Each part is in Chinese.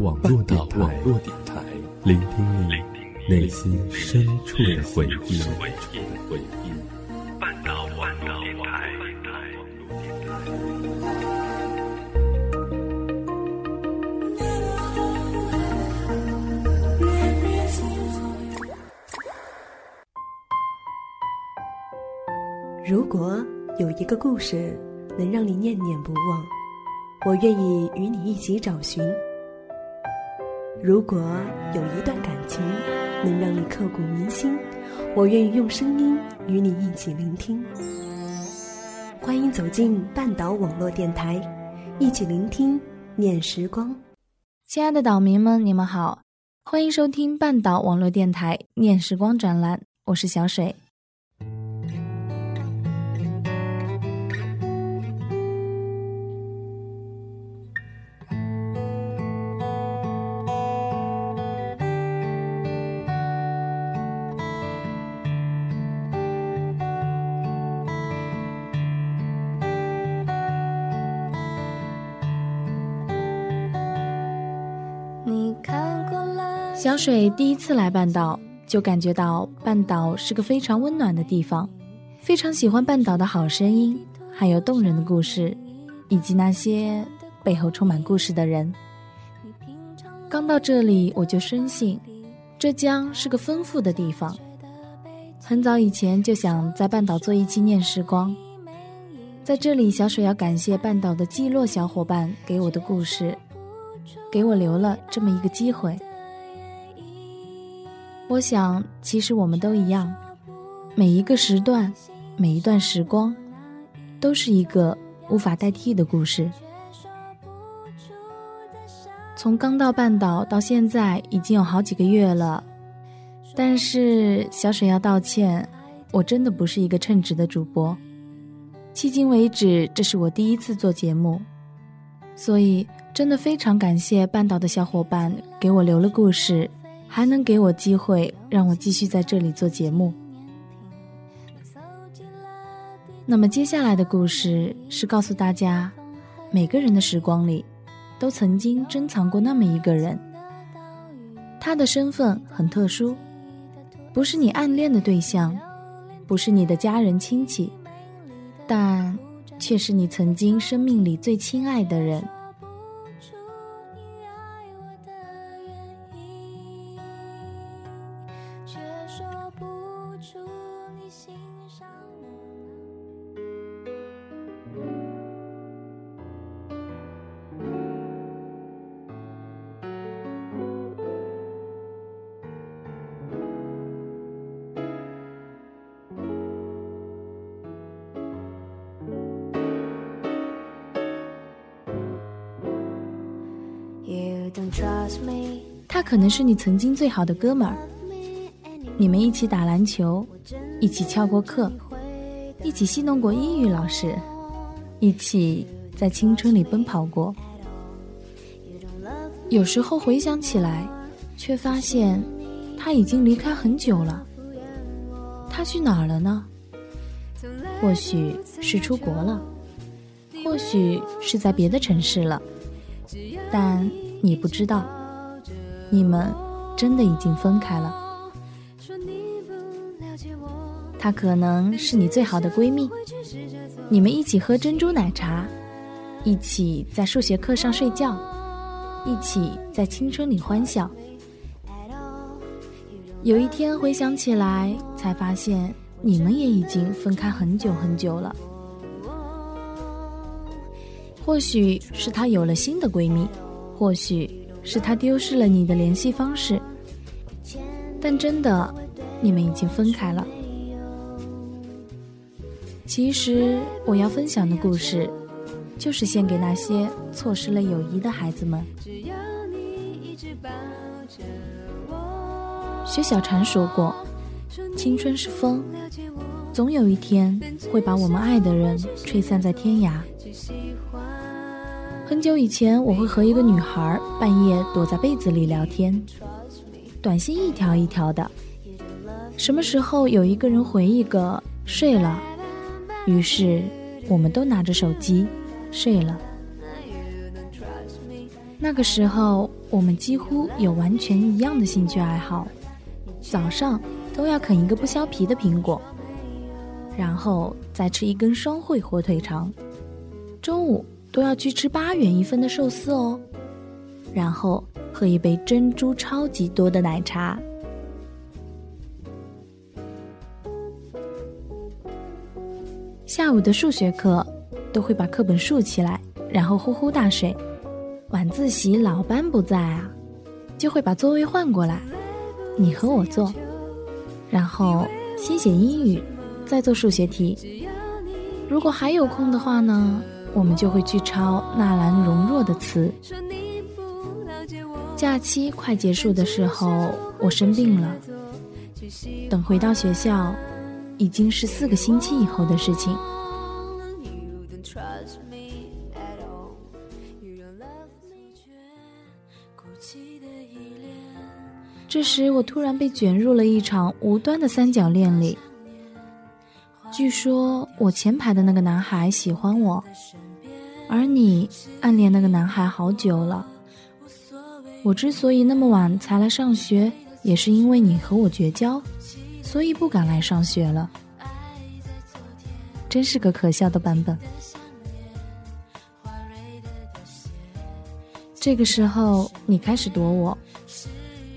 网络电台，聆听你内心深处的回忆。半岛网络电台。如果有一个故事能让你念念不忘，我愿意与你一起找寻。如果有一段感情能让你刻骨铭心，我愿意用声音与你一起聆听。欢迎走进半岛网络电台，一起聆听念时光。亲爱的岛民们，你们好，欢迎收听半岛网络电台念时光专栏，我是小水。小水第一次来半岛，就感觉到半岛是个非常温暖的地方，非常喜欢半岛的好声音，还有动人的故事，以及那些背后充满故事的人。刚到这里，我就深信，浙江是个丰富的地方。很早以前就想在半岛做一期念时光，在这里，小水要感谢半岛的季落小伙伴给我的故事，给我留了这么一个机会。我想，其实我们都一样，每一个时段，每一段时光，都是一个无法代替的故事。从刚到半岛到现在，已经有好几个月了，但是小水要道歉，我真的不是一个称职的主播。迄今为止，这是我第一次做节目，所以真的非常感谢半岛的小伙伴给我留了故事。还能给我机会，让我继续在这里做节目。那么接下来的故事是告诉大家，每个人的时光里，都曾经珍藏过那么一个人。他的身份很特殊，不是你暗恋的对象，不是你的家人亲戚，但却是你曾经生命里最亲爱的人。可能是你曾经最好的哥们儿，你们一起打篮球，一起翘过课，一起戏弄过英语老师，一起在青春里奔跑过。有时候回想起来，却发现他已经离开很久了。他去哪儿了呢？或许是出国了，或许是在别的城市了，但。你不知道，你们真的已经分开了。她可能是你最好的闺蜜，你们一起喝珍珠奶茶，一起在数学课上睡觉，一起在青春里欢笑。有一天回想起来，才发现你们也已经分开很久很久了。或许是她有了新的闺蜜。或许是他丢失了你的联系方式，但真的，你们已经分开了。其实我要分享的故事，就是献给那些错失了友谊的孩子们。薛小禅说过：“青春是风，总有一天会把我们爱的人吹散在天涯。”很久以前，我会和一个女孩半夜躲在被子里聊天，短信一条一条的。什么时候有一个人回一个睡了，于是我们都拿着手机睡了。那个时候，我们几乎有完全一样的兴趣爱好：早上都要啃一个不削皮的苹果，然后再吃一根双汇火腿肠；中午都要去吃八元一份的寿司哦，然后喝一杯珍珠超级多的奶茶。下午的数学课，都会把课本竖起来，然后呼呼大睡。晚自习老班不在啊，就会把座位换过来，你和我坐，然后先写英语，再做数学题。如果还有空的话呢，我们就会去抄纳兰容若的词。假期快结束的时候，我生病了，等回到学校，已经是四个星期以后的事情。这时，我突然被卷入了一场无端的三角恋里。据说我前排的那个男孩喜欢我，而你暗恋那个男孩好久了。我之所以那么晚才来上学，也是因为你和我绝交，所以不敢来上学了。真是个可笑的版本。这个时候，你开始躲我。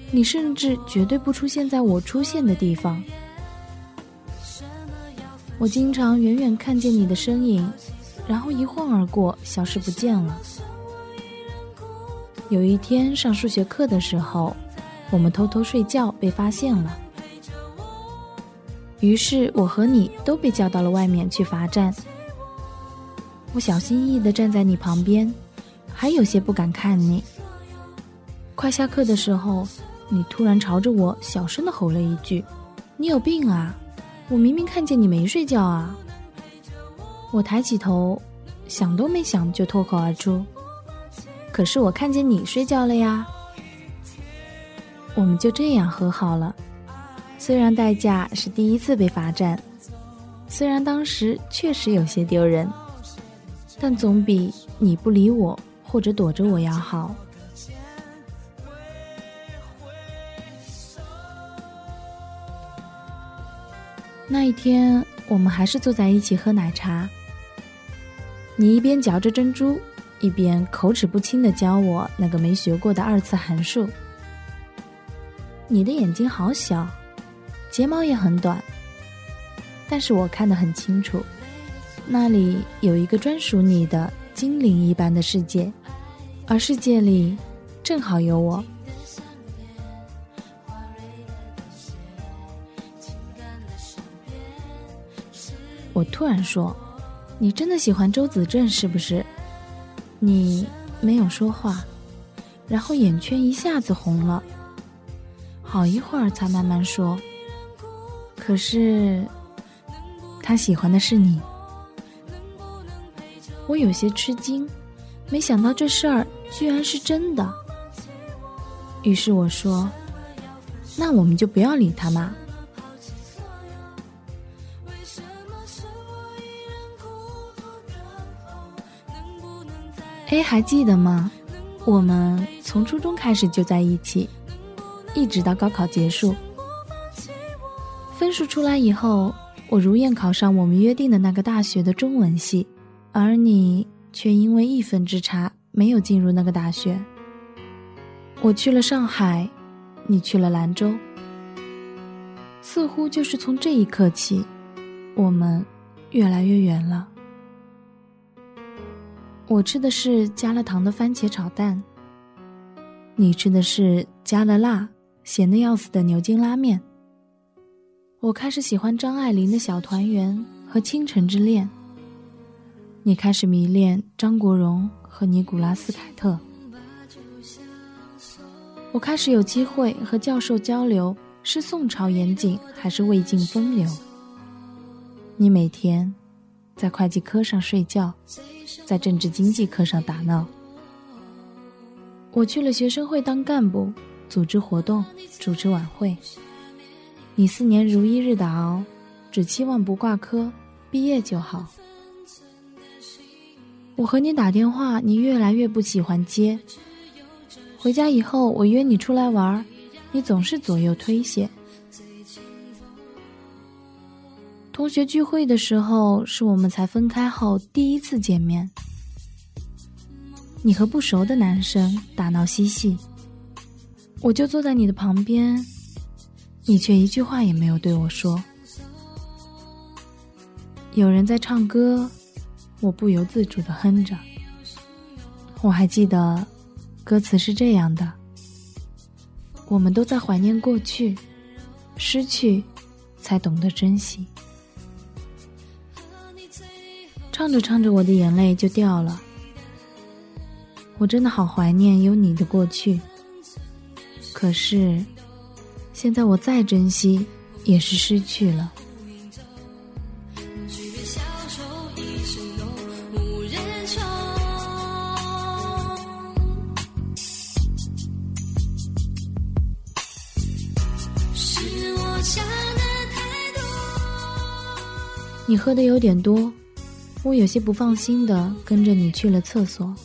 你甚至绝对不出现在我出现的地方。我经常远远看见你的身影，然后一晃而过，消失不见了。有一天上数学课的时候，我们偷偷睡觉被发现了，于是我和你都被叫到了外面去罚站。我小心翼翼地站在你旁边，还有些不敢看你。快下课的时候。你突然朝着我小声的吼了一句：“你有病啊！我明明看见你没睡觉啊！”我抬起头，想都没想就脱口而出：“可是我看见你睡觉了呀！”我们就这样和好了，虽然代价是第一次被罚站，虽然当时确实有些丢人，但总比你不理我或者躲着我要好。那一天，我们还是坐在一起喝奶茶。你一边嚼着珍珠，一边口齿不清的教我那个没学过的二次函数。你的眼睛好小，睫毛也很短，但是我看得很清楚，那里有一个专属你的精灵一般的世界，而世界里正好有我。我突然说：“你真的喜欢周子正是不是？”你没有说话，然后眼圈一下子红了，好一会儿才慢慢说：“可是，他喜欢的是你。”我有些吃惊，没想到这事儿居然是真的。于是我说：“那我们就不要理他嘛。”哎，还记得吗？我们从初中开始就在一起，一直到高考结束。分数出来以后，我如愿考上我们约定的那个大学的中文系，而你却因为一分之差没有进入那个大学。我去了上海，你去了兰州。似乎就是从这一刻起，我们越来越远了。我吃的是加了糖的番茄炒蛋，你吃的是加了辣、咸的要死的牛筋拉面。我开始喜欢张爱玲的《小团圆》和《倾城之恋》，你开始迷恋张国荣和尼古拉斯凯特。我开始有机会和教授交流，是宋朝严谨还是魏晋风流？你每天在会计科上睡觉。在政治经济课上打闹，我去了学生会当干部，组织活动，主持晚会。你四年如一日的熬，只期望不挂科，毕业就好。我和你打电话，你越来越不喜欢接，回家以后，我约你出来玩，你总是左右推卸。同学聚会的时候，是我们才分开后第一次见面。你和不熟的男生打闹嬉戏，我就坐在你的旁边，你却一句话也没有对我说。有人在唱歌，我不由自主的哼着。我还记得，歌词是这样的：我们都在怀念过去，失去，才懂得珍惜。唱着唱着，我的眼泪就掉了。我真的好怀念有你的过去，可是，现在我再珍惜，也是失去了。你喝的有点多，我有些不放心的跟着你去了厕所。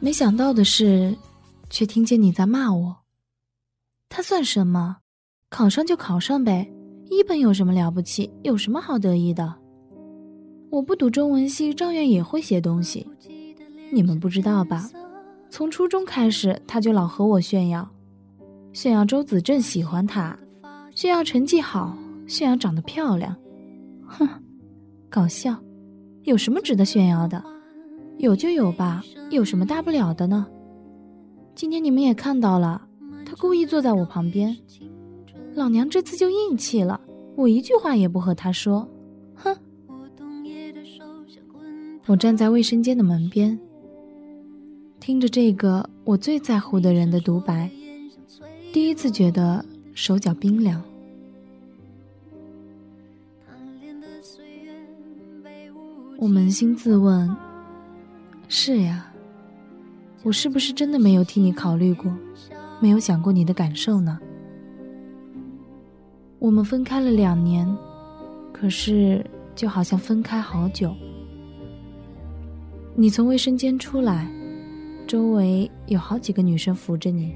没想到的是，却听见你在骂我。他算什么？考上就考上呗，一本有什么了不起？有什么好得意的？我不读中文系，照样也会写东西。你们不知道吧？从初中开始，他就老和我炫耀，炫耀周子正喜欢他，炫耀成绩好，炫耀长得漂亮。哼，搞笑，有什么值得炫耀的？有就有吧，有什么大不了的呢？今天你们也看到了，他故意坐在我旁边，老娘这次就硬气了，我一句话也不和他说，哼！我站在卫生间的门边，听着这个我最在乎的人的独白，第一次觉得手脚冰凉。我扪心自问。是呀，我是不是真的没有替你考虑过，没有想过你的感受呢？我们分开了两年，可是就好像分开好久。你从卫生间出来，周围有好几个女生扶着你。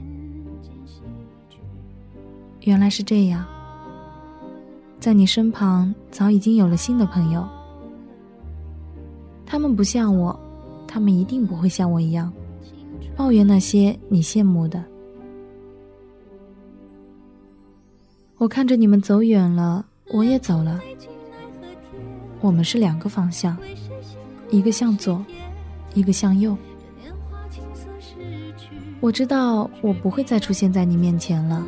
原来是这样，在你身旁早已经有了新的朋友，他们不像我。他们一定不会像我一样，抱怨那些你羡慕的。我看着你们走远了，我也走了。我们是两个方向，一个向左，一个向右。我知道我不会再出现在你面前了。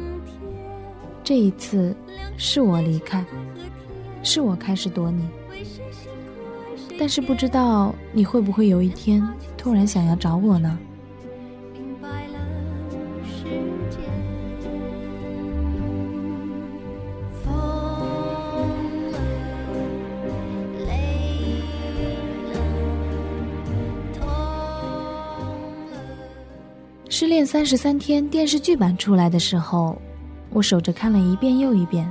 这一次，是我离开，是我开始躲你。但是不知道你会不会有一天突然想要找我呢？失恋三十三天电视剧版出来的时候，我守着看了一遍又一遍。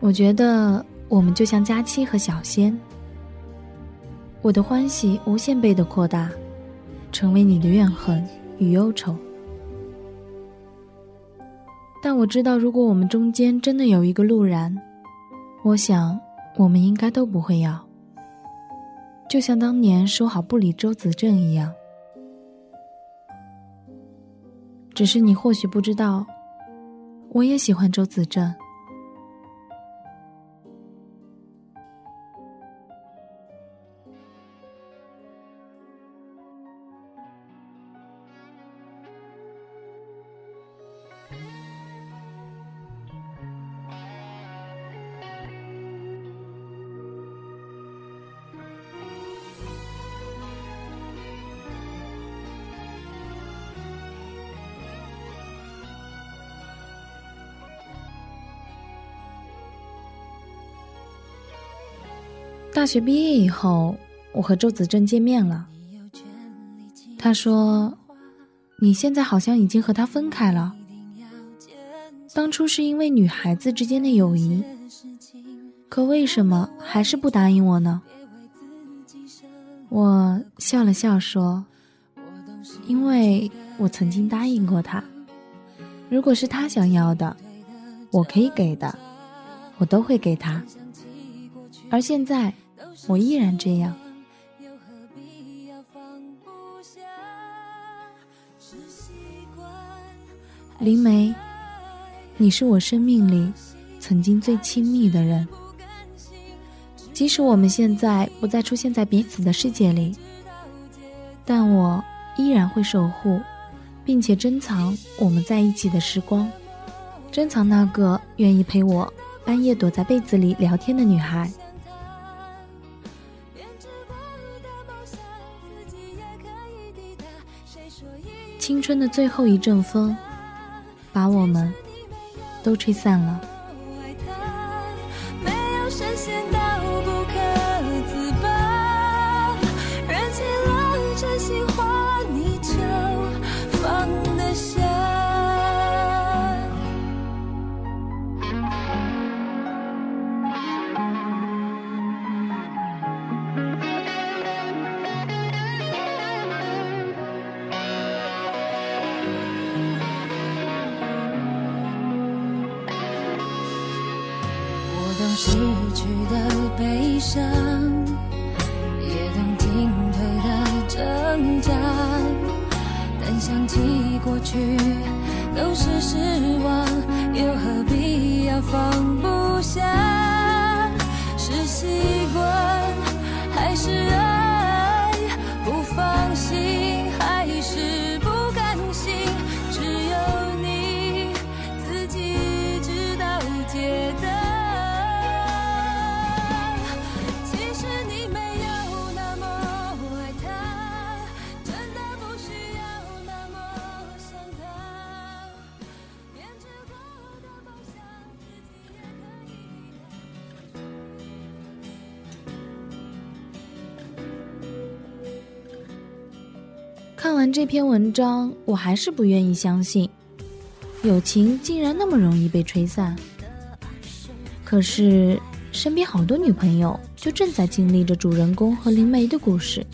我觉得我们就像佳期和小仙。我的欢喜无限倍的扩大，成为你的怨恨与忧愁。但我知道，如果我们中间真的有一个路然，我想我们应该都不会要。就像当年说好不理周子正一样。只是你或许不知道，我也喜欢周子正。大学毕业以后，我和周子正见面了。他说：“你现在好像已经和他分开了。当初是因为女孩子之间的友谊，可为什么还是不答应我呢？”我笑了笑说：“因为我曾经答应过他，如果是他想要的，我可以给的，我都会给他。而现在，我依然这样。林梅，你是我生命里曾经最亲密的人。即使我们现在不再出现在彼此的世界里，但我依然会守护，并且珍藏我们在一起的时光，珍藏那个愿意陪我半夜躲在被子里聊天的女孩。青春的最后一阵风，把我们都吹散了。下？是心这篇文章，我还是不愿意相信，友情竟然那么容易被吹散。可是身边好多女朋友就正在经历着主人公和灵媒的故事，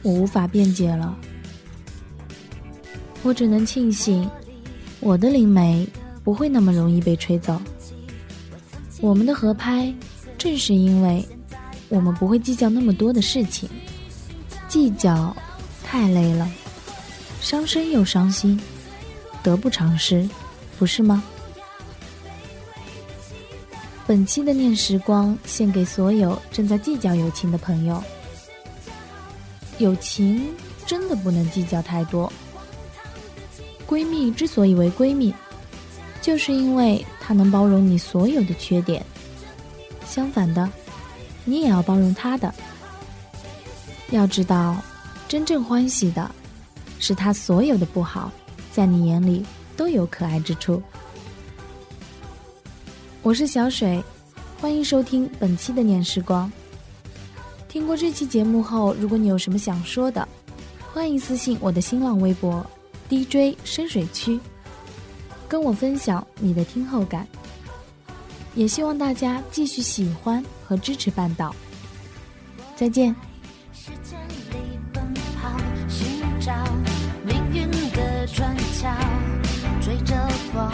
我无法辩解了。我只能庆幸，我的灵媒不会那么容易被吹走。我们的合拍，正是因为我们不会计较那么多的事情，计较。太累了，伤身又伤心，得不偿失，不是吗？本期的念时光献给所有正在计较友情的朋友。友情真的不能计较太多。闺蜜之所以为闺蜜，就是因为她能包容你所有的缺点。相反的，你也要包容她的。要知道。真正欢喜的，是他所有的不好，在你眼里都有可爱之处。我是小水，欢迎收听本期的念时光。听过这期节目后，如果你有什么想说的，欢迎私信我的新浪微博 DJ 深水区，跟我分享你的听后感。也希望大家继续喜欢和支持半岛。再见。转角追着光